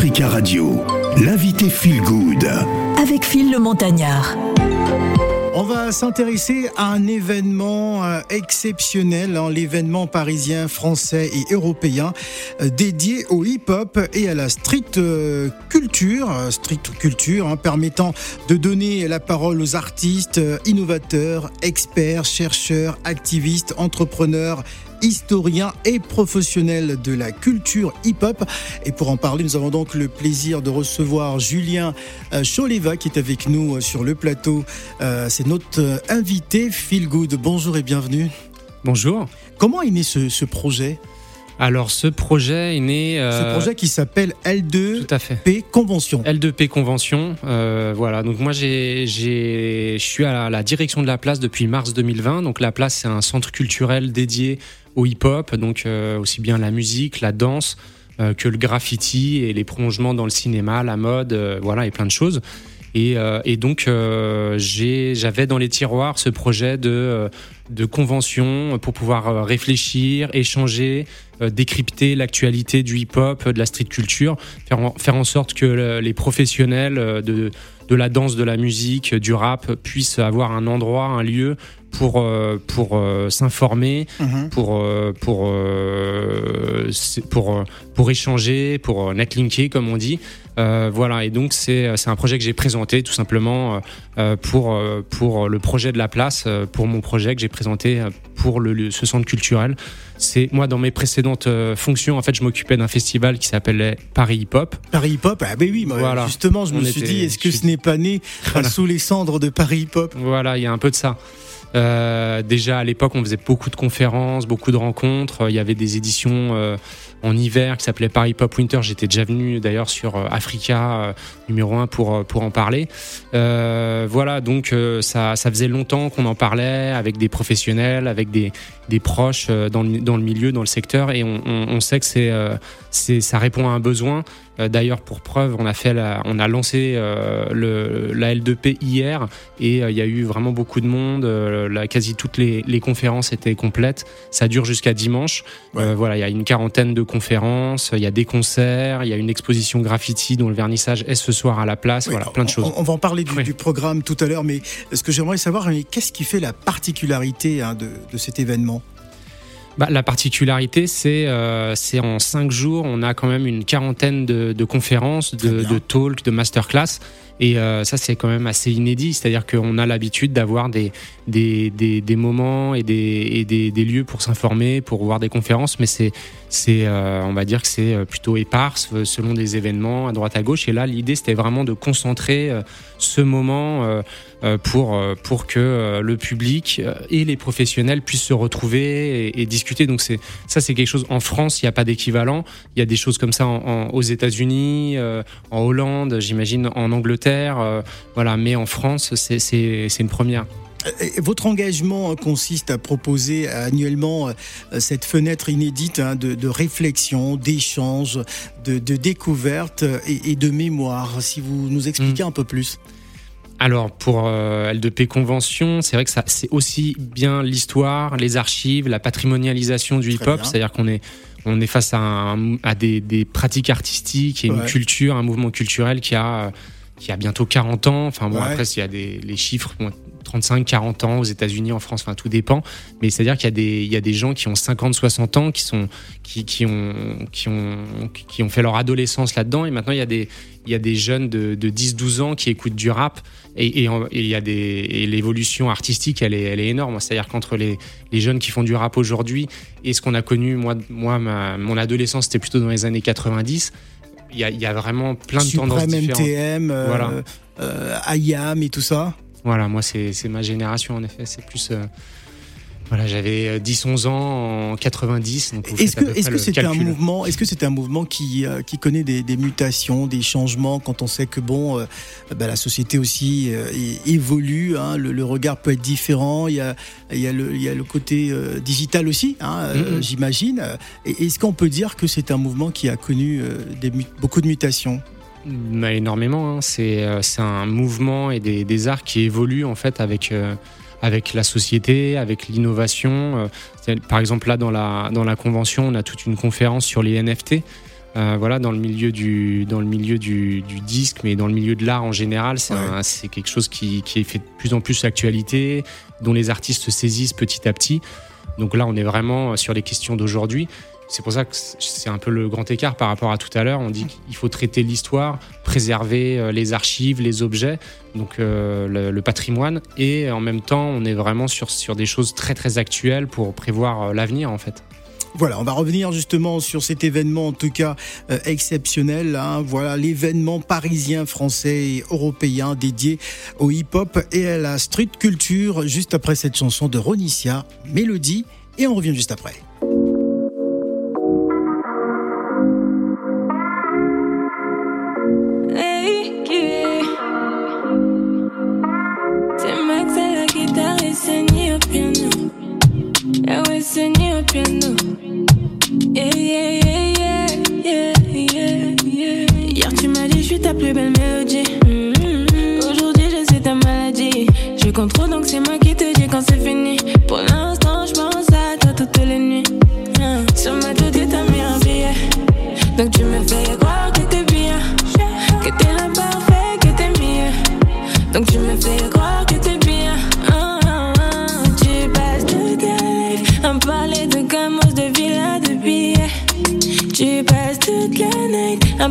Africa Radio, l'invité Feel Good. Avec Phil le Montagnard. On va s'intéresser à un événement euh, exceptionnel, hein, l'événement parisien, français et européen euh, dédié au hip-hop et à la street euh, culture, street culture hein, permettant de donner la parole aux artistes, innovateurs, experts, chercheurs, activistes, entrepreneurs historien et professionnel de la culture hip-hop. Et pour en parler, nous avons donc le plaisir de recevoir Julien euh, Choleva qui est avec nous euh, sur le plateau. Euh, c'est notre invité, Phil Good. Bonjour et bienvenue. Bonjour. Comment est né ce, projet? Alors ce projet est né. ce projet qui s'appelle L2P Convention. L2P Convention. voilà. Donc moi j'ai, je suis à la, direction de la place depuis mars 2020. Donc la place c'est un centre culturel dédié au hip-hop, donc euh, aussi bien la musique, la danse euh, que le graffiti et les prolongements dans le cinéma, la mode, euh, voilà, et plein de choses. Et, donc j'avais dans les tiroirs ce projet de, de convention pour pouvoir réfléchir, échanger, décrypter l'actualité du hip-hop, de la street culture, faire en, faire en sorte que les professionnels de, de la danse, de la musique, du rap puissent avoir un endroit, un lieu pour euh, pour euh, s'informer, mhm. pour euh, pour pour pour échanger, pour netlinker comme on dit. voilà et donc c'est un projet que j'ai présenté tout simplement pour pour le projet de la place, pour mon projet que j'ai présenté pour le, ce centre culturel. C'est moi dans mes précédentes fonctions en fait je m'occupais d'un festival qui s'appelait Paris Hip Hop. Paris Hip Hop? Ah ben oui voilà. justement je me suis dit est-ce que ce n'est pas né sous les cendres de Paris Hip Hop? Voilà il y a un peu de ça. Euh, déjà à l'époque, on faisait beaucoup de conférences, beaucoup de rencontres. Il y avait des éditions euh, en hiver qui s'appelait Paris Pop Winter. J'étais déjà venu d'ailleurs sur euh, Africa numéro 1 pour, pour en parler. Voilà, donc ça, ça faisait longtemps qu'on en parlait avec des professionnels, avec des, des proches dans le, dans le milieu, dans le secteur, et on, on, on sait que c'est, c'est, ça répond à un besoin. D'ailleurs, pour preuve, on a fait, la, on a lancé le, la L2P hier, et il y a eu vraiment beaucoup de monde. la, quasi toutes les, les conférences étaient complètes. Ça dure jusqu'à dimanche. voilà, il y a une quarantaine de conférences, il y a des concerts, il y a une exposition graffiti dont le vernissage est ce soir à la place, voilà, plein de choses. On, va en parler du, programme tout à l'heure, mais ce que j'aimerais savoir, qu'est-ce qui fait la particularité hein, de, cet événement? Bah, la particularité, c'est euh, c'est en cinq jours, on a quand même une quarantaine de, conférences, de, de talks, de masterclass. Et euh, ça, c'est quand même assez inédit. C'est-à-dire qu'on a l'habitude d'avoir des, des, des, des, moments et des, et des, des lieux pour s'informer, pour voir des conférences, mais c'est, c'est euh, on va dire que c'est euh, plutôt éparse selon des événements à droite à gauche. Et là, l'idée, c'était vraiment de concentrer ce moment pour, pour que le public et les professionnels puissent se retrouver et, et discuter. Donc, c'est, ça, c'est quelque chose. En France, il n'y a pas d'équivalent. Il y a des choses comme ça en, aux États-Unis, en Hollande, j'imagine, en Angleterre euh, voilà, mais en France, c'est une première. Votre engagement consiste à proposer annuellement euh, cette fenêtre inédite hein, de, réflexion, d'échange, de, découverte et, de mémoire. Si vous nous expliquez mm. un peu plus. Alors pour euh, L2P Convention, c'est vrai que ça c'est aussi bien l'histoire, les archives, la patrimonialisation du hip-hop, c'est-à-dire qu'on est on est face à, à des, pratiques artistiques et une culture, un mouvement culturel qui a qui a bientôt 40 ans. Enfin bon, après, il y a des les chiffres, 35, 40 ans aux États-Unis, en France, enfin tout dépend. Mais c'est-à-dire qu'il y a des il y a des gens qui ont 50, 60 ans, qui sont qui, qui ont qui ont qui ont fait leur adolescence là-dedans. Et maintenant, il y a des il y a des jeunes de, de 10, 12 ans qui écoutent du rap. Et, et, y a des et l'évolution artistique, elle est elle est énorme. C'est-à-dire qu'entre les les jeunes qui font du rap aujourd'hui et ce qu'on a connu moi moi ma, mon adolescence, c'était plutôt dans les années 90 il y, a, vraiment plein de tendances différentes. MTM, euh, voilà. Euh, IAM et tout ça. Voilà, moi c'est ma génération en effet. C'est plus euh, voilà, j'avais 10-11 euh, ans en 90. Est-ce que est-ce que c'était un mouvement Est-ce que c'était un mouvement qui euh, qui connaît des, des, mutations, des changements quand on sait que bon, euh, bah, la société aussi évolue, hein, le, regard peut être différent. Il y a il y a le il y a le côté digital aussi, hein, j'imagine. Est-ce qu'on peut dire que c'est un mouvement qui a connu des, beaucoup de mutations? Bah, Énormément. Hein. C'est c'est un mouvement et des, des arts qui évoluent en fait avec avec la société, avec l'innovation. Euh, par exemple, là, dans la, dans la convention, on a toute une conférence sur les NFT. Euh, voilà, dans le milieu du, dans le milieu du, du disque, mais dans le milieu de l'art en général, c'est Ouais. quelque chose qui, qui est fait de plus en plus actualité, dont les artistes se saisissent petit à petit. Donc là, on est vraiment sur les questions d'aujourd'hui. C'est pour ça que c'est un peu le grand écart par rapport à tout à l'heure. On dit qu'il faut traiter l'histoire, préserver euh, les archives, les objets, donc euh, le, patrimoine, et en même temps, on est vraiment sur, sur des choses très très actuelles pour prévoir euh, l'avenir en fait. Voilà, on va revenir justement sur cet événement, en tout cas exceptionnel. hein. Voilà, l'événement parisien, français et européen dédié au hip-hop et à la street culture. Juste après cette chanson de Ronicia, Mélodie, et on revient juste après. Piano. Yeah, yeah, yeah, yeah, yeah, yeah. Hier, tu m'as dit, je suis ta plus belle mélodie. Mm-hmm. Aujourd'hui, je suis ta maladie. Je contrôle, donc c'est moi qui te dis quand c'est fini. Pour l'instant, je pense à toi toutes les nuits. Sur ma tête, t'as mis un billet. Donc tu me fais croire que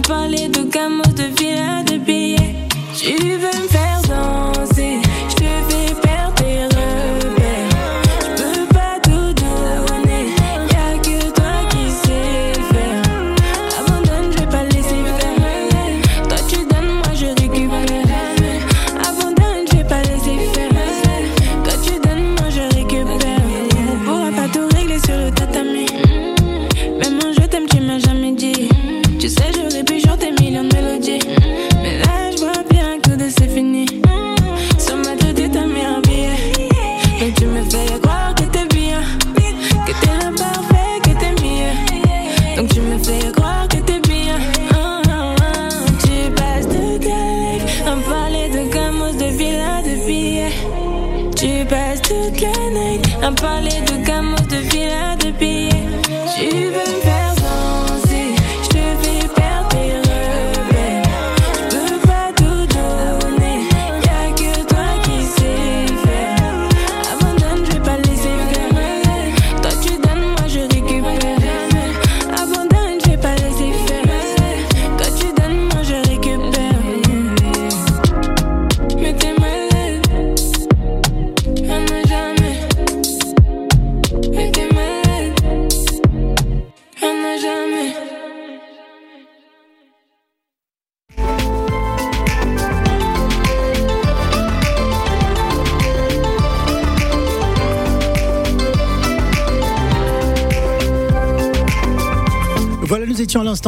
parler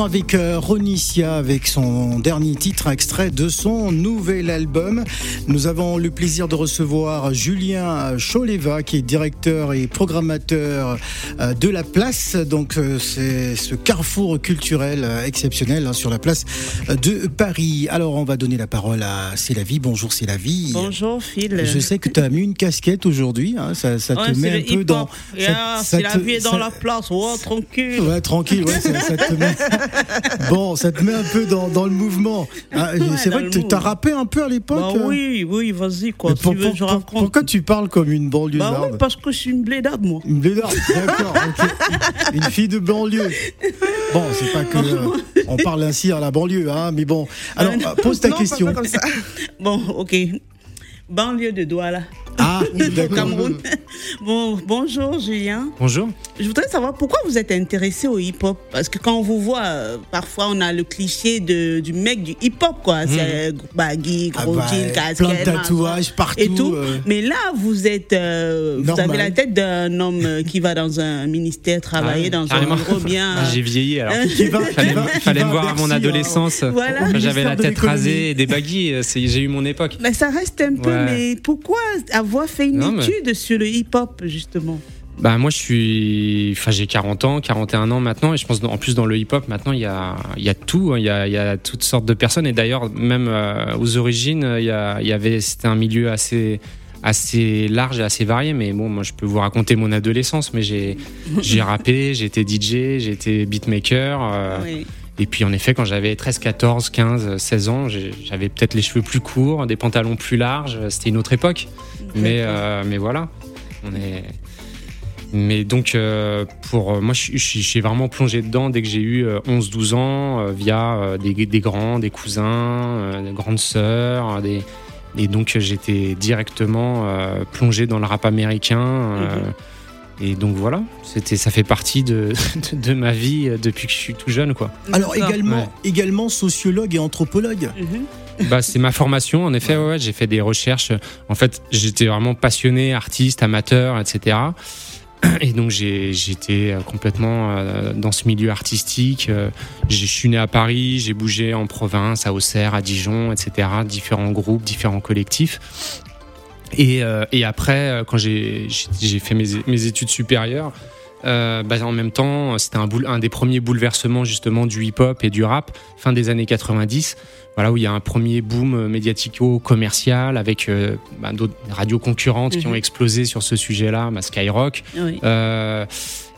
l'instant avec euh, Ronicia, avec son dernier titre extrait de son nouvel album. Nous avons le plaisir de recevoir Julien Choleva, qui est directeur et programmateur euh, de la place. Donc, euh, c'est ce carrefour culturel exceptionnel hein, sur la place de Paris. Alors, on va donner la parole à C'est la vie. Bonjour, C'est la vie. Bonjour Phil. Je sais que tu as mis une casquette aujourd'hui. hein, ça, ça Ouais, te met un peu dans. Yeah, ça la te- vie est dans ça- la place, oh, tranquille. Ouais, tranquille, ouais, ça te met... Bon, ça te met un peu dans, dans le mouvement. Ah, c'est vrai que tu as rappé un peu à l'époque Bah euh oui, oui, vas-y quoi. Si pour- tu veux, pour- je pour- raconte. pourquoi tu parles comme une Bah banlieusarde oui, parce que je suis une blédarde moi. Une blédarde, d'accord. Une fille de banlieue. Bon, c'est pas que euh, on parle ainsi à la banlieue, hein, mais bon. Alors, non. euh, pose ta Non, pas- question. pas comme ça. Bon, ok. Banlieue de Douala, Ah, au d'accord. Cameroun. Bon, bonjour Julien. Bonjour. Je voudrais savoir pourquoi vous êtes intéressé au hip-hop? Parce que quand on vous voit, euh, parfois on a le cliché de, du mec du hip-hop, quoi. C'est baggy, Ah gros bah, jean, casquette. plein de tatouages partout, Et tout. euh. Mais là, vous êtes. euh, vous avez la tête d'un homme euh, qui va dans un ministère travailler, Ah, dans carrément. un bureau bien. Ah, J'ai vieilli alors. Qui va, qui Fallait, va- fallait va me voir à mon hein. adolescence. Voilà. Quand J'avais la tête rasée et des euh, c'est- J'ai eu mon époque. Mais ça reste un peu. Ouais. Mais pourquoi avoir fait une Non, mais- étude sur le hip-hop, justement Bah moi je suis, enfin j'ai 40 ans, 41 ans maintenant et je pense en plus dans le hip-hop maintenant il y a, il y a tout, hein. il y, a, il y a toutes sortes de personnes et d'ailleurs même euh, aux origines il y, a, il y avait c'était un milieu assez assez large et assez varié mais bon moi je peux vous raconter mon adolescence mais j'ai j'ai rappé, été DJ, été beatmaker euh, Oui. Et puis en effet, quand j'avais 13, 14, 15, 16 ans, j'avais peut-être les cheveux plus courts, des pantalons plus larges. C'était une autre époque. Mais, euh, mais voilà, on est. Mais donc, euh, pour moi, je suis- j'ai vraiment plongé dedans dès que j'ai eu euh, 11-12 ans, euh, via euh, des, des grands, des cousins, euh, des grandes sœurs, des, et donc j'étais directement euh, plongé dans le rap américain. euh, Et donc voilà, c'était, ça fait partie de, de, de ma vie euh, depuis que je suis tout jeune, quoi. Alors également, Ouais. également sociologue et anthropologue. Mhm. Bah, c'est ma formation, en effet. Ouais. ouais, j'ai fait des recherches. En fait, j'étais vraiment passionné, artiste, amateur, etc. Et donc, j'ai, j'étais euh, complètement euh, dans ce milieu artistique. Euh, j'ai- Je suis né à Paris, j'ai bougé en province, à Auxerre, à Dijon, etc. Différents groupes, différents collectifs. Et, et après, quand j'ai, fait mes, mes études supérieures, euh, bah, en même temps, c'était un, des premiers bouleversements justement du hip-hop et du rap, fin des années 90 voilà où il y a un premier boom euh, médiatico-commercial avec euh, bah, d'autres radios concurrentes qui Mhm. ont explosé sur ce sujet-là, bah, Skyrock. Oui. Euh,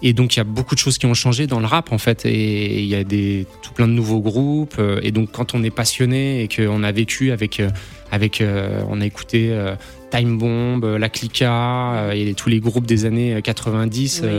et donc il y a beaucoup de choses qui ont changé dans le rap en fait, et il y a des tout plein de nouveaux groupes. et donc quand on est passionné et qu'on a vécu avec avec, on a écouté Time Bomb, La Clica et tous les groupes des années 90. Oui.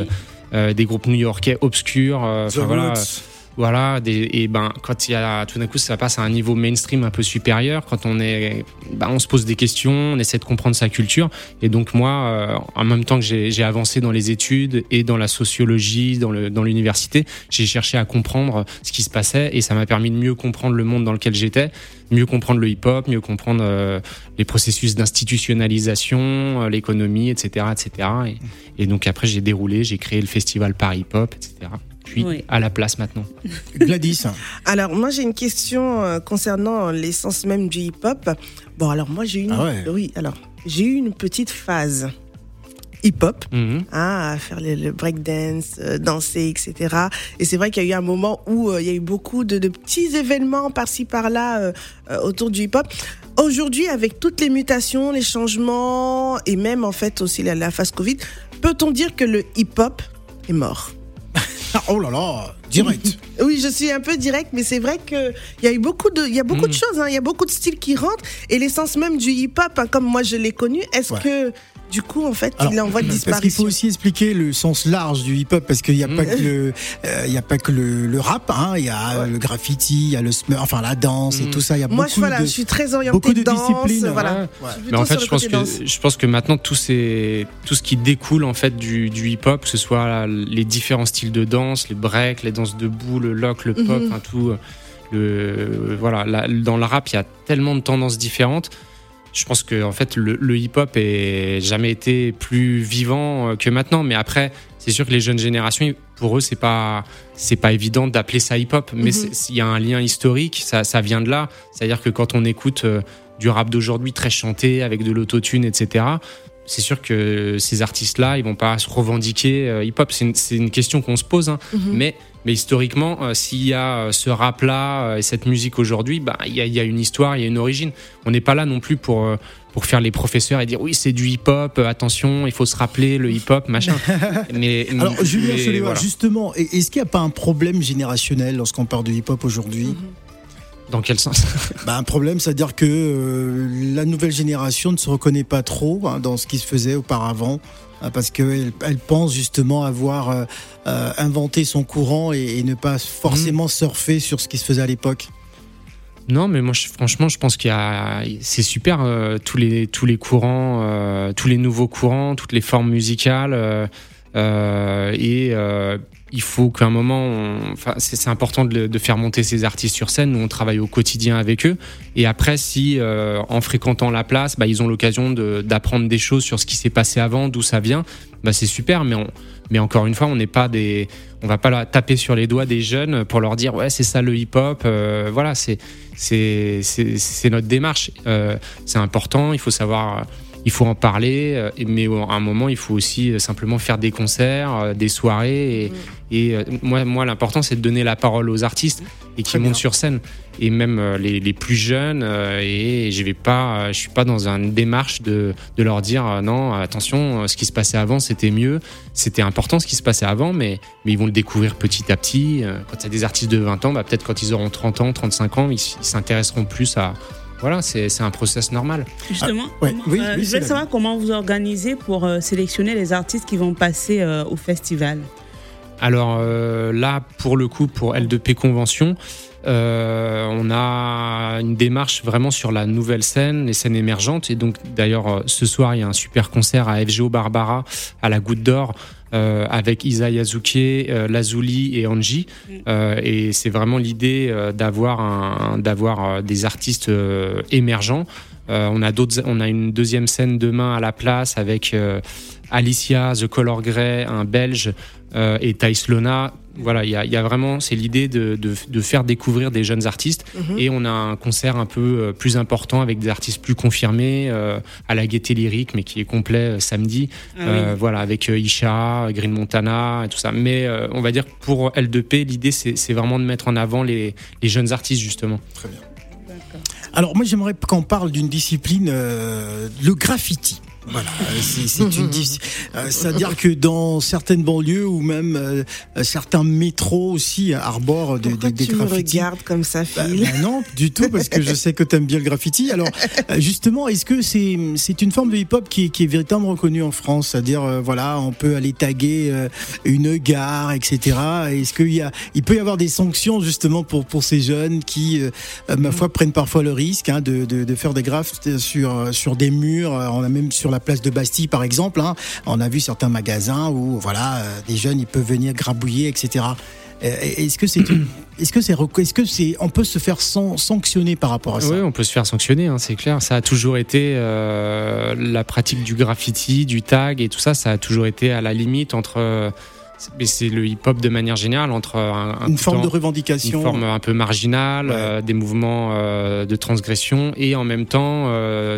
Euh, des groupes new-yorkais obscurs, euh, The voilà, Roots. Voilà, des, et ben quand il y a tout d'un coup ça passe à un niveau mainstream un peu supérieur, quand on est, ben, on se pose des questions, on essaie de comprendre sa culture. Et donc moi, euh, en même temps que j'ai avancé dans les études et dans la sociologie, dans le dans l'université, j'ai cherché à comprendre ce qui se passait et ça m'a permis de mieux comprendre le monde dans lequel j'étais, mieux comprendre le hip-hop, mieux comprendre euh, les processus d'institutionnalisation, euh, l'économie, etc., etc. Et, et donc après j'ai déroulé, j'ai créé le festival Paris Hip Hop, etc. Puis Oui. à la place maintenant. Gladys. Alors, moi, j'ai une question euh, concernant l'essence même du hip-hop. Bon, alors, moi, j'ai eu une... Ah ouais. Oui, alors, j'ai eu une petite phase hip-hop. Mhm. hein, à faire le, le breakdance, euh, danser, etc. Et c'est vrai qu'il y a eu un moment où euh, il y a eu beaucoup de, de petits événements par-ci par-là euh, euh, autour du hip-hop. Aujourd'hui, avec toutes les mutations, les changements et même en fait aussi la, la phase Covid, peut-on dire que le hip-hop est mort? oh là là, direct. oui, je suis un peu direct, mais c'est vrai que il y a eu beaucoup de, il y a beaucoup de Mm. choses, hein, il y a beaucoup de styles qui rentrent et l'essence même du hip-hop, hein, comme moi je l'ai connu, est-ce Ouais. que du coup en fait Alors, il est en voie de Parce qu'il disparition faut aussi expliquer le sens large du hip-hop parce qu'il n'y a pas que le, euh, a pas que le, le rap, hein, il y a Ouais. le graffiti, il y a le smur, enfin la danse et Mm. tout ça. Il y a Moi, beaucoup je, voilà, de. je suis très orientée beaucoup de danse, disciplines, Voilà. Ouais. Ouais. Je Mais en fait, je pense que danse. je pense que maintenant tout ces tout ce qui découle en fait du, du hip-hop, que ce soit les différents styles de danse, les breaks, les danses debout, le lock, le pop, enfin tout. euh, Le voilà, là, dans le rap, il y a tellement de tendances différentes. Je pense que en fait le, le hip-hop est jamais été plus vivant euh, que maintenant. Mais après, c'est sûr que les jeunes générations, pour eux, c'est pas c'est pas évident d'appeler ça hip-hop. Mais Mhm. il y a un lien historique, ça ça vient de là. C'est-à-dire que quand on écoute euh, du rap d'aujourd'hui très chanté avec de l'autotune, etc. C'est sûr que ces artistes-là, ils vont pas se revendiquer euh, hip-hop. C'est une, une question qu'on se pose, hein. Mhm. mais mais historiquement, euh, s'il y a euh, ce rap-là euh, et cette musique aujourd'hui, bah il y a, il y a une histoire, il y a une origine. On n'est pas là non plus pour euh, pour faire les professeurs et dire oui c'est du hip-hop, attention, il faut se rappeler le hip-hop, machin. mais Alors Julien mais voilà. justement, et- est-ce qu'il n'y a pas un problème générationnel lorsqu'on parle de hip-hop aujourd'hui? Mhm. Dans quel sens? Bah, un problème, c'est-à-dire que euh, la nouvelle génération ne se reconnaît pas trop hein, dans ce qui se faisait auparavant, hein, parce qu'elle elle pense justement avoir euh, euh, inventé son courant et, et ne pas forcément surfer sur ce qui se faisait à l'époque. Non, mais moi, je- franchement, je pense qu'il y a, c'est super euh, tous les tous les courants, tous les nouveaux courants, toutes les formes musicales, et il faut qu'à un moment, enfin, c'est important de, faire monter ces artistes sur scène. Nous, on travaille au quotidien avec eux, et après, si euh, en fréquentant la place, bah, ils ont l'occasion d'apprendre des choses sur ce qui s'est passé avant, d'où ça vient, bah, c'est super. Mais on, mais encore une fois, on n'est pas des, on va pas la taper sur les doigts des jeunes pour leur dire ouais, c'est ça le hip-hop. euh, voilà, c'est c'est notre démarche. Euh, c'est important. Il faut savoir il faut en parler, mais à un moment, il faut aussi simplement faire des concerts, des soirées. Et, mm. moi, moi l'important, c'est de donner la parole aux artistes et qui montent sur scène. Et même les, les plus jeunes, et je vais pas, je suis pas dans une démarche de, de leur dire non, attention, ce qui se passait avant, c'était mieux, c'était important ce qui se passait avant, mais, mais ils vont le découvrir petit à petit. Quand a des artistes de 20 ans, bah, peut-être quand ils auront 30 ans, 35 ans, ils s'intéresseront plus à, voilà, c'est un process normal. Justement, ah, euh, je voulais savoir comment vous organisez pour euh, sélectionner les artistes qui vont passer euh, au festival. Alors là, pour le coup, pour L2P Convention, on a une démarche vraiment sur la nouvelle scène, les scènes émergentes. Et donc, d'ailleurs, ce soir, il y a un super concert à FGO Barbara, à la Goutte d'Or, euh, avec Isa Yazuke, euh, Lazuli et Anji. Mm. Euh, et c'est vraiment l'idée d'avoir d'avoir des artistes émergents. on a d'autres, on a une deuxième scène demain à la place avec Alicia, The Color Grey, un Belge, et Thais Lona voilà, il y a, vraiment, c'est l'idée de, de, faire découvrir des jeunes artistes. Mhm. Et on a un concert un peu euh, plus important avec des artistes plus confirmés, euh, à la gaieté lyrique, mais qui est complet euh, samedi. Ah voilà, avec Isha, Green Montana et tout ça. Mais on va dire pour L2P, l'idée, c'est vraiment de mettre en avant les, les jeunes artistes, justement. Très bien. Alors, moi, j'aimerais qu'on parle d'une discipline, le graffiti. Voilà, c'est une euh, c'est-à-dire que dans certaines banlieues ou même euh, certains métros aussi arborent des, des, des tu Me regardes comme ça, bah, Phil. Bah non, du tout, parce que je sais que tu aimes bien le graffiti. Alors, euh, justement, est-ce que c'est c'est une forme de hip-hop qui, qui, est véritablement reconnue en France? C'est-à-dire, voilà, on peut aller taguer une gare, etc. Est-ce qu'il y a, il peut y avoir des sanctions justement pour pour ces jeunes qui, ma foi, prennent parfois le risque hein, de, de, de, faire des graphes sur sur des murs. On a même sur la place de Bastille, par exemple, hein, on a vu certains magasins où voilà, euh, des jeunes ils peuvent venir grabouiller, etc. Euh, est-ce que c'est est-ce que c'est est-ce que c'est on peut se faire sanctionner par rapport à ça? Oui, on peut se faire sanctionner, hein, c'est clair. Ça a toujours été euh, la pratique du graffiti, du tag et tout ça. Ça a toujours été à la limite entre mais c'est le hip-hop de manière générale entre une forme de revendication, une forme un peu marginale, des mouvements de transgression et en même temps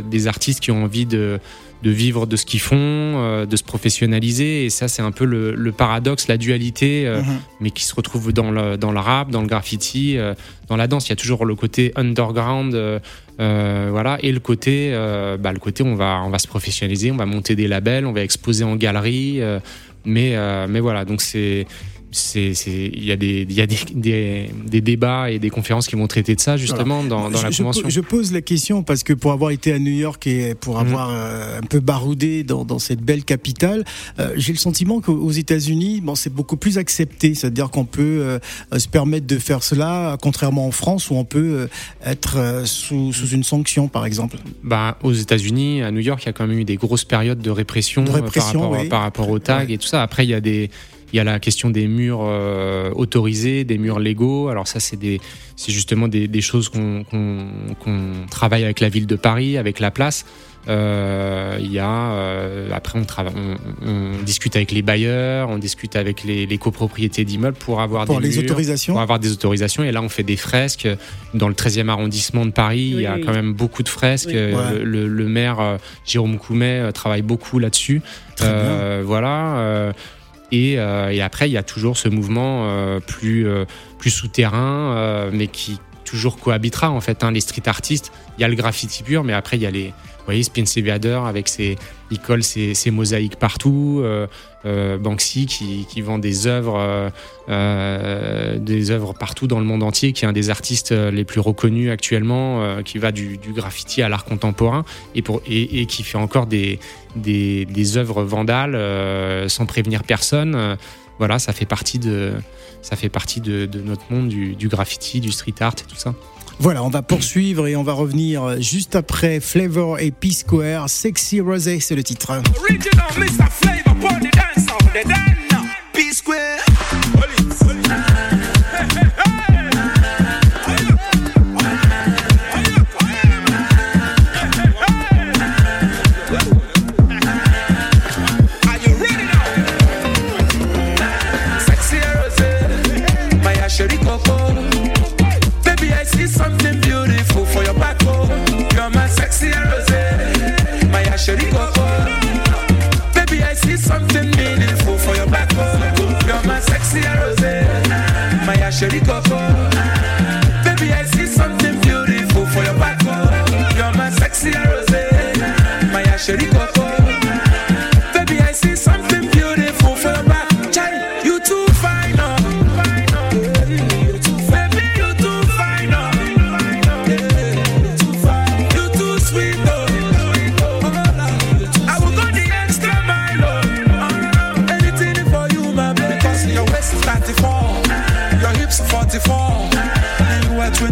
des artistes qui ont envie de de vivre de ce qu'ils font, euh, de se professionnaliser. Et ça, c'est un peu le, paradoxe, la dualité, euh, mhm. mais qui se retrouve dans le, dans le rap, dans le graffiti, euh, dans la danse. Il y a toujours le côté underground, voilà, et le côté, bah, le côté, on va, on va se professionnaliser, on va monter des labels, on va exposer en galerie. mais, mais voilà, donc c'est il y a, des, débats et des conférences qui vont traiter de ça justement dans, dans, la convention. Je, pose la question parce que pour avoir été à New York et pour mhm. avoir euh, un peu baroudé dans, dans cette belle capitale, euh, j'ai le sentiment qu'aux États-Unis, bon, c'est beaucoup plus accepté, c'est-à-dire qu'on peut euh, se permettre de faire cela, contrairement en France où on peut être sous, sous, une sanction, par exemple. Bah, aux États-Unis, à New York, il y a quand même eu des grosses périodes de répression, par rapport, par rapport au tag et tout ça. Après, il y a des il y a la question des murs euh, autorisés, des murs légaux. Alors ça, c'est des, c'est justement des, des choses qu'on qu'on travaille avec la ville de Paris, avec la place. Euh, il y a euh, après on, travaille, on, on, discute avec les bailleurs, on discute avec les, les copropriétés d'immeubles pour avoir pour des les autorisations, pour avoir des autorisations. Et là, on fait des fresques dans le 13e arrondissement de Paris. il y a quand même beaucoup de fresques. Le, le, le, maire euh, Jérôme Coumet travaille beaucoup là-dessus. voilà. Euh, et, après, il y a toujours ce mouvement euh, plus, euh, plus souterrain, mais qui toujours cohabitera en fait. Hein, les street artistes, il y a le graffiti pur, mais après, il y a les, voyez, Spencer Bader avec ses, il colle ses, mosaïques partout. Euh, euh, Banksy qui, qui, vend des œuvres, euh, des œuvres partout dans le monde entier, qui est un des artistes les plus reconnus actuellement, qui va du, du graffiti à l'art contemporain et, pour, et, et, qui fait encore des, des, des œuvres vandales sans prévenir personne. voilà, ça fait partie de, ça fait partie de, de notre monde du, du graffiti, du street art et tout ça. Voilà, on va poursuivre et on va revenir juste après Flavor et P-Square. Sexy Rosé, c'est le titre. You're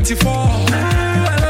24.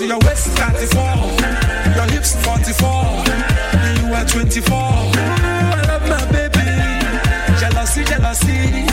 Because your waist 34, your hips 44, and you are 24. I love my baby. Jealousy, jealousy.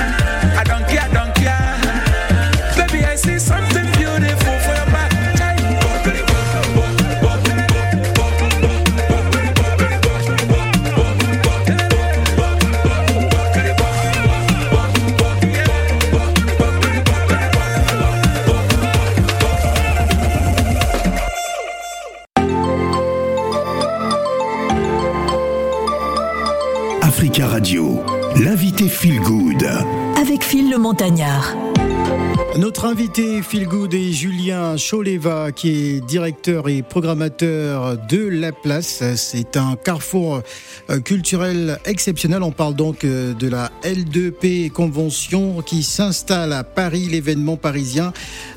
Gente, invité Phil Good est Julien Choleva, qui est directeur et programmateur de La Place. C'est un carrefour euh, culturel exceptionnel. On parle donc euh, de la L2P Convention qui s'installe à Paris, l'événement parisien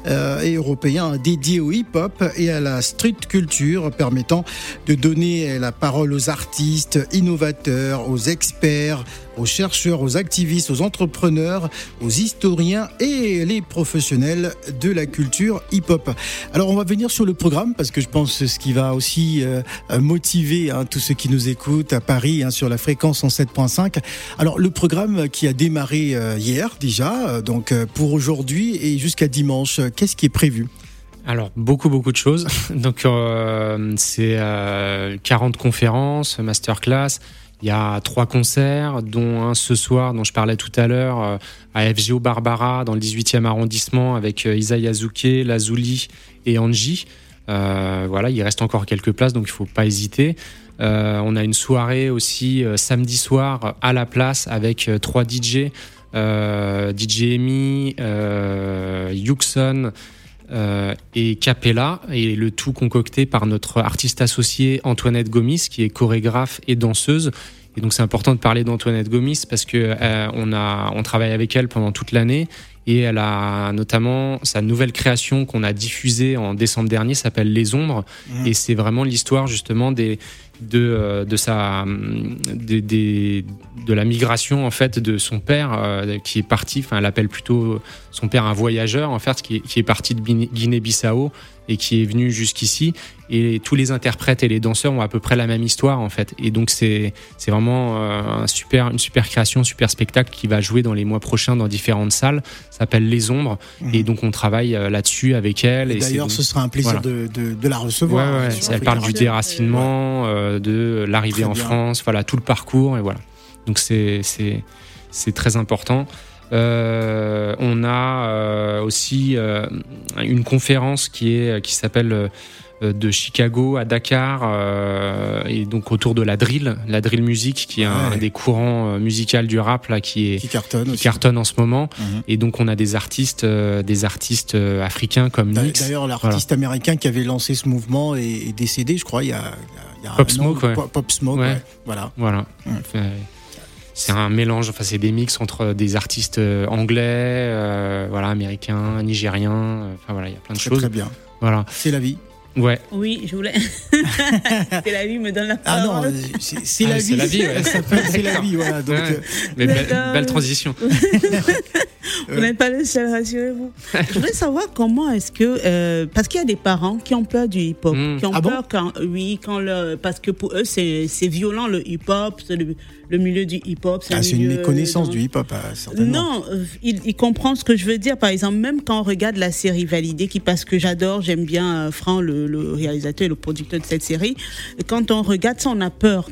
euh, et européen dédié au hip-hop et à la street culture, permettant de donner la parole aux artistes, innovateurs, aux experts, aux chercheurs, aux activistes, aux entrepreneurs, aux historiens et les professionnels de la culture hip-hop. Alors on va venir sur le programme parce que je pense ce qui va aussi euh, motiver hein, tous ceux qui nous écoutent à Paris hein, sur la fréquence en 7.5. Alors le programme qui a démarré euh, hier déjà, euh, donc pour aujourd'hui et jusqu'à dimanche, qu'est-ce qui est prévu? Alors, beaucoup, beaucoup de choses. Donc, c'est euh, 40 conférences, masterclass. Il y a trois concerts, dont un ce soir, dont je parlais tout à l'heure, euh, à FGO Barbara, dans le 18e arrondissement, avec euh, Isa Yazuke, Lazuli et Angie. Euh, voilà, il reste encore quelques places, donc il faut pas hésiter. On a une soirée aussi samedi soir à la place avec trois DJ, DJ Amy, Yuxon euh, et Capella, et le tout concocté par notre artiste associée Antoinette Gomis, qui est chorégraphe et danseuse. Et donc c'est important de parler d'Antoinette Gomis parce que euh, on a on travaille avec elle pendant toute l'année. Et elle a notamment sa nouvelle création qu'on a diffusée en décembre dernier s'appelle Les Ombres. Et c'est vraiment l'histoire justement des de euh, de sa des- de la migration en fait de son père euh, qui est parti enfin elle appelle plutôt son père un voyageur en fait qui est, qui est parti de Guinée- Guinée-Bissau et qui est venu jusqu'ici. Et tous les interprètes et les danseurs ont à peu près la même histoire en fait. Et donc c'est c'est vraiment euh, un super une super création, un super spectacle qui va jouer dans les mois prochains dans différentes salles. Ça s'appelle Les Ombres et donc on travaille euh, là-dessus avec elle. Et Et c'est D'ailleurs, donc- ce sera un plaisir Voilà. de, de, de la recevoir. ouais, hein, elle parle du déracinement, euh, de l'arrivée en. France, voilà tout le parcours et voilà. Donc c'est c'est c'est très important. Euh, on a euh, aussi euh, une conférence qui est qui s'appelle de Chicago à Dakar et donc autour de la drill, la drill music qui est un des courants musicaux du rap là qui est Qui cartonne qui aussi. cartonne en ce moment Mhm. et donc on a des artistes des artistes africains comme Nix D'ailleurs, l'artiste américain qui avait lancé ce mouvement est, est décédé, je crois, il y a, il y a- Pop un Smoke, ouais. Pop, Pop Smoke, Ouais. Voilà. Voilà. C'est un mélange, enfin c'est des mix entre des artistes euh, anglais, euh, voilà, américains, nigériens, euh, enfin voilà, il y a plein de Très, choses. très bien. Voilà. C'est la vie. Ouais. Oui, je voulais. C'est la vie me donne la Ah non, parole. c'est c'est Ah, la, c'est vie. la vie, ouais. C'est la vie, voilà. Donc, Ouais. euh, Mais belle transition. Vous n'êtes pas le seul, rassurez-vous. Je voulais savoir comment est-ce que. euh, parce qu'il y a des parents qui ont peur du hip-hop. Mm. Qui ont Ah bon? peur quand. Oui, quand le, parce que pour eux, c'est c'est violent le hip-hop, c'est le, le milieu du hip-hop. ah, un c'est une méconnaissance dans- du hip-hop, euh, certainement. Non, euh, il, comprend ce que je veux dire. Par exemple, même quand on regarde la série Validée, qui parce que j'adore, j'aime bien euh, Franck, le, le réalisateur et le producteur de cette série. Quand on regarde ça, on a peur.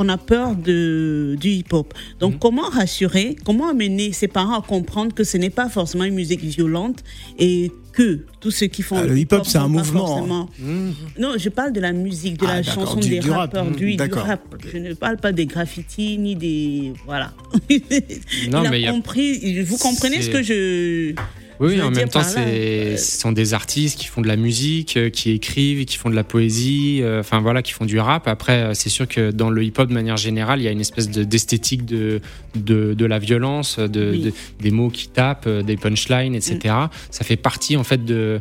On a peur de, du hip-hop. Donc, Mhm. comment rassurer, comment amener ses parents à comprendre que ce n'est pas forcément une musique violente et que tous ceux qui font Ah, le hip-hop, c'est un mouvement, forcément- Non, je parle de la musique, de Ah, la chanson du- des du rappeurs, Mhm, du, du rap. Je ne parle pas des graffitis ni des. Voilà. Non, Il mais a. Vous comprenez ce que je. Oui, en même temps, c'est, euh, ce sont des artistes qui font de la musique, euh, qui écrivent, qui font de la poésie, euh, enfin voilà, qui font du rap. Après, euh, c'est sûr que dans le hip-hop, de manière générale, il y a une espèce de, d'esthétique de, de, de la violence, de, Oui. de- des mots qui tapent, des punchlines, etc. Ça fait partie, en fait, de.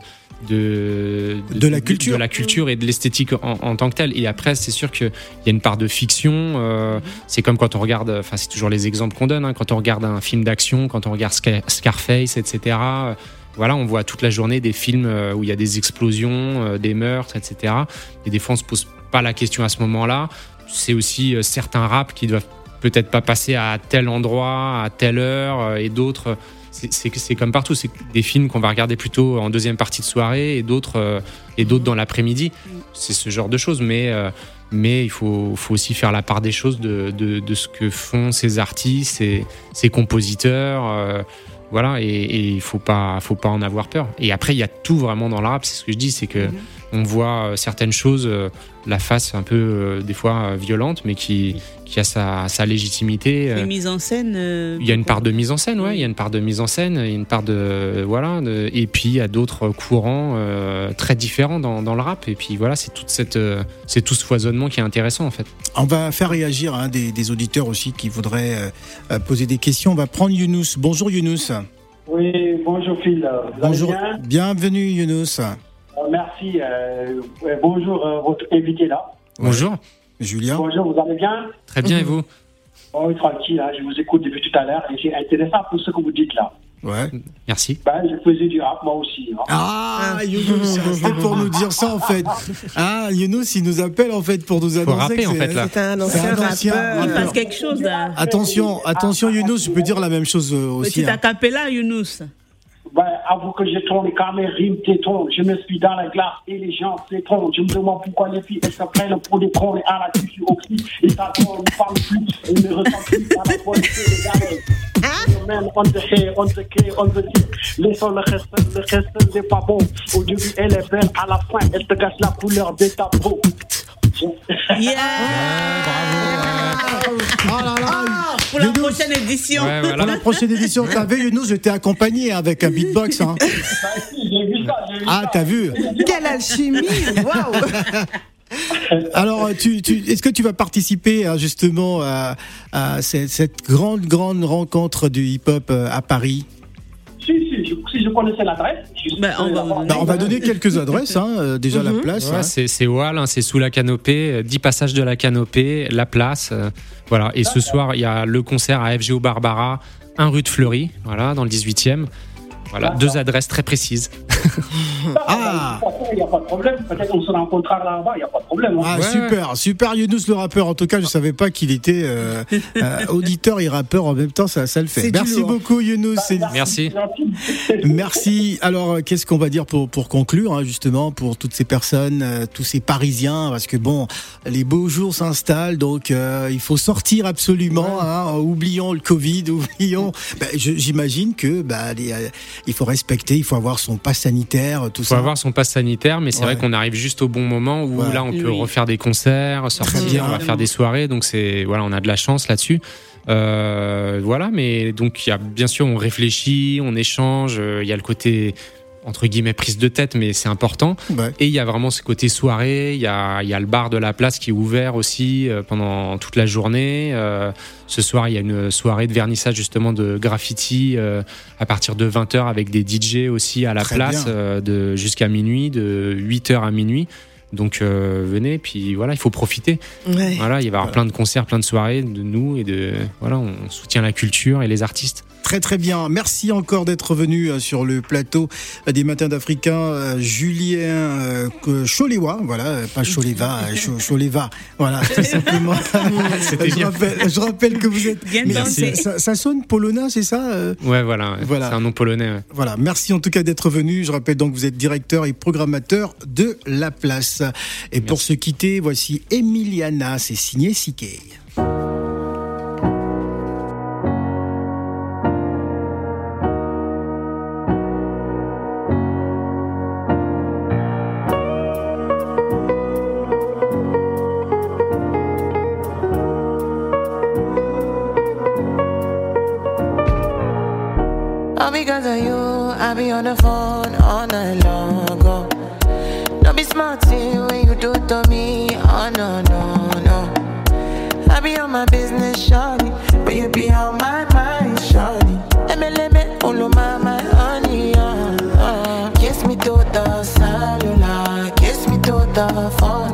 De, De la culture. de la culture et de l'esthétique en, en tant que telle et après c'est sûr qu'il y a une part de fiction euh, c'est comme quand on regarde enfin c'est toujours les exemples qu'on donne hein, quand on regarde un film d'action quand on regarde Scar- Scarface etc euh, voilà, on voit toute la journée des films euh, où il y a des explosions, des meurtres, etc. Et des fois, on se pose pas la question à ce moment-là. C'est aussi certains raps qui doivent peut-être pas passer à tel endroit, à telle heure, et d'autres. C'est- comme partout, c'est des films qu'on va regarder plutôt en deuxième partie de soirée et d'autres euh, et d'autres dans l'après-midi. C'est ce genre de choses, mais euh, mais il faut, faut aussi faire la part des choses de, de, de ce que font ces artistes, ces, ces compositeurs. euh, voilà, et, il faut pas, faut pas en avoir peur. Et après, il y a tout vraiment dans le rap. C'est ce que je dis, c'est que on voit euh, certaines choses, euh, la face un peu euh, des fois violente, mais qui, qui a sa, sa légitimité. Les euh, mises en scène. euh, il y a une part de mise en scène, ouais. Il y a une part de mise en scène, il y a une part de voilà. de- et puis il y a d'autres courants euh, très différents dans, dans le rap. Et puis voilà, c'est toute cette, euh, c'est tout ce foisonnement qui est intéressant en fait. On va faire réagir hein, des, des auditeurs aussi qui voudraient poser des questions. On va prendre Younous. Bonjour Younous. Oui, bonjour Phil. Vous Bonjour. bien? Bienvenue Younous. Euh, Merci. euh, ouais, bonjour euh, votre invité là. Bonjour, Julien. Bonjour, vous allez bien? Très bien et vous? Oh, oui, tranquille, hein, je vous écoute depuis tout à l'heure et c'est intéressant pour ce que vous dites là. Ouais. Merci. Ben, je faisais du rap moi aussi. hein. Ah, Younous, c'était pour nous dire ça en fait. Ah, Younous, il nous appelle en fait pour nous annoncer. rapper, que en c'est- fait, là. C'est un C'est ancien un ancien rappeur. Il passe quelque chose là. Attention, attention Younous, je peux dire la même chose euh, aussi. Petit hein. acapella, Younous. Avoue que j'ai tourné comme un rime téton. Je me suis dans la glace et les gens s'étonnent. Je me demande pourquoi les filles elles se prennent pour des cons et à la cuisse aussi. Et ça tourne, ne parle plus et ne ressent plus à la police des galets. Même on the hair, on the care, on the dick. Laissons le reste, le reste n'est pas bon. Au début, elle est belle, à la fin, elle te gâche la couleur de ta peau. Yeah Oh là là, Pour la prochaine édition. Ouais, voilà. Pour la prochaine édition, t'avais Younous, je t'ai accompagné avec un beatbox. Hein. J'ai vu ça, j'ai vu Ah, t'as vu Quelle alchimie Waouh Alors, tu, tu, est-ce que tu vas participer hein, justement à, à cette, cette grande, grande rencontre du hip-hop euh, à Paris? Si, si, je, si je connaissais l'adresse. je- on va vous Bah, On va donner quelques adresses, hein, euh, déjà la Mhm. place. Ouais, hein. c'est c'est Wall, c'est sous la canopée, euh, 10 passages de la canopée, la place. Voilà. Et ce soir, il y a le concert à FGO Barbara, un rue de Fleury, voilà, dans le 18e. Voilà, deux adresses très précises. Ah. Il n'y a pas de problème. Peut-être on se rencontrera là-bas, il n'y a pas de problème. hein. Ah, Ouais. super, super Younous le rappeur. En tout cas, je savais pas qu'il était euh, euh, auditeur et rappeur en même temps, ça, ça le fait. Merci beaucoup Younous. C'est- Merci. Merci. Alors, euh, qu'est-ce qu'on va dire pour, pour conclure, hein, justement, pour toutes ces personnes, euh, tous ces Parisiens, parce que bon, les beaux jours s'installent, donc euh, il faut sortir absolument. Hein, oublions le Covid, oublions. Je- J'imagine que bah, les, euh, il faut respecter, il faut avoir son pass sanitaire, tout Il faut ça. avoir son pass sanitaire, mais c'est Ouais. vrai qu'on arrive juste au bon moment où Ouais. là on peut Oui. refaire des concerts, sortir, bien. on va faire des soirées, donc c'est voilà, on a de la chance là-dessus. Euh, voilà, mais donc il y a bien sûr on réfléchit, on échange, euh, il y a le côté entre guillemets prise de tête, mais c'est important. Ouais. Et il y a vraiment ce côté soirée, il y a, il y a le bar de la place qui est ouvert aussi euh, pendant toute la journée. Euh, ce soir, il y a une soirée de vernissage justement de graffiti euh, à partir de 20h avec des DJ aussi à la Très place de jusqu'à minuit, de 8h à minuit. Donc euh, venez, puis voilà, il faut profiter. Ouais. Voilà, il va y avoir plein de concerts, plein de soirées de nous et de voilà, on soutient la culture et les artistes. Très très bien. Merci encore d'être venu euh, sur le plateau euh, des Matins d'Africain. euh, Julien euh, Choléwa, voilà, pas Choléva, Cho- Choléva, voilà, tout simplement. Je, rappelle, je rappelle que vous êtes. C'est- ça, ça sonne polonais, c'est ça Ouais, voilà. Voilà. c'est un nom polonais. ouais. Voilà, merci en tout cas d'être venu. Je rappelle donc que vous êtes directeur et programmateur de La Place. Et pour se quitter, voici Emiliana, c'est signé Sikkei. Business, shawty. But you be on my mind, shawty. MLM, follow my, my honey. Uh, uh. Kiss me to the cellular, kiss me to the phone.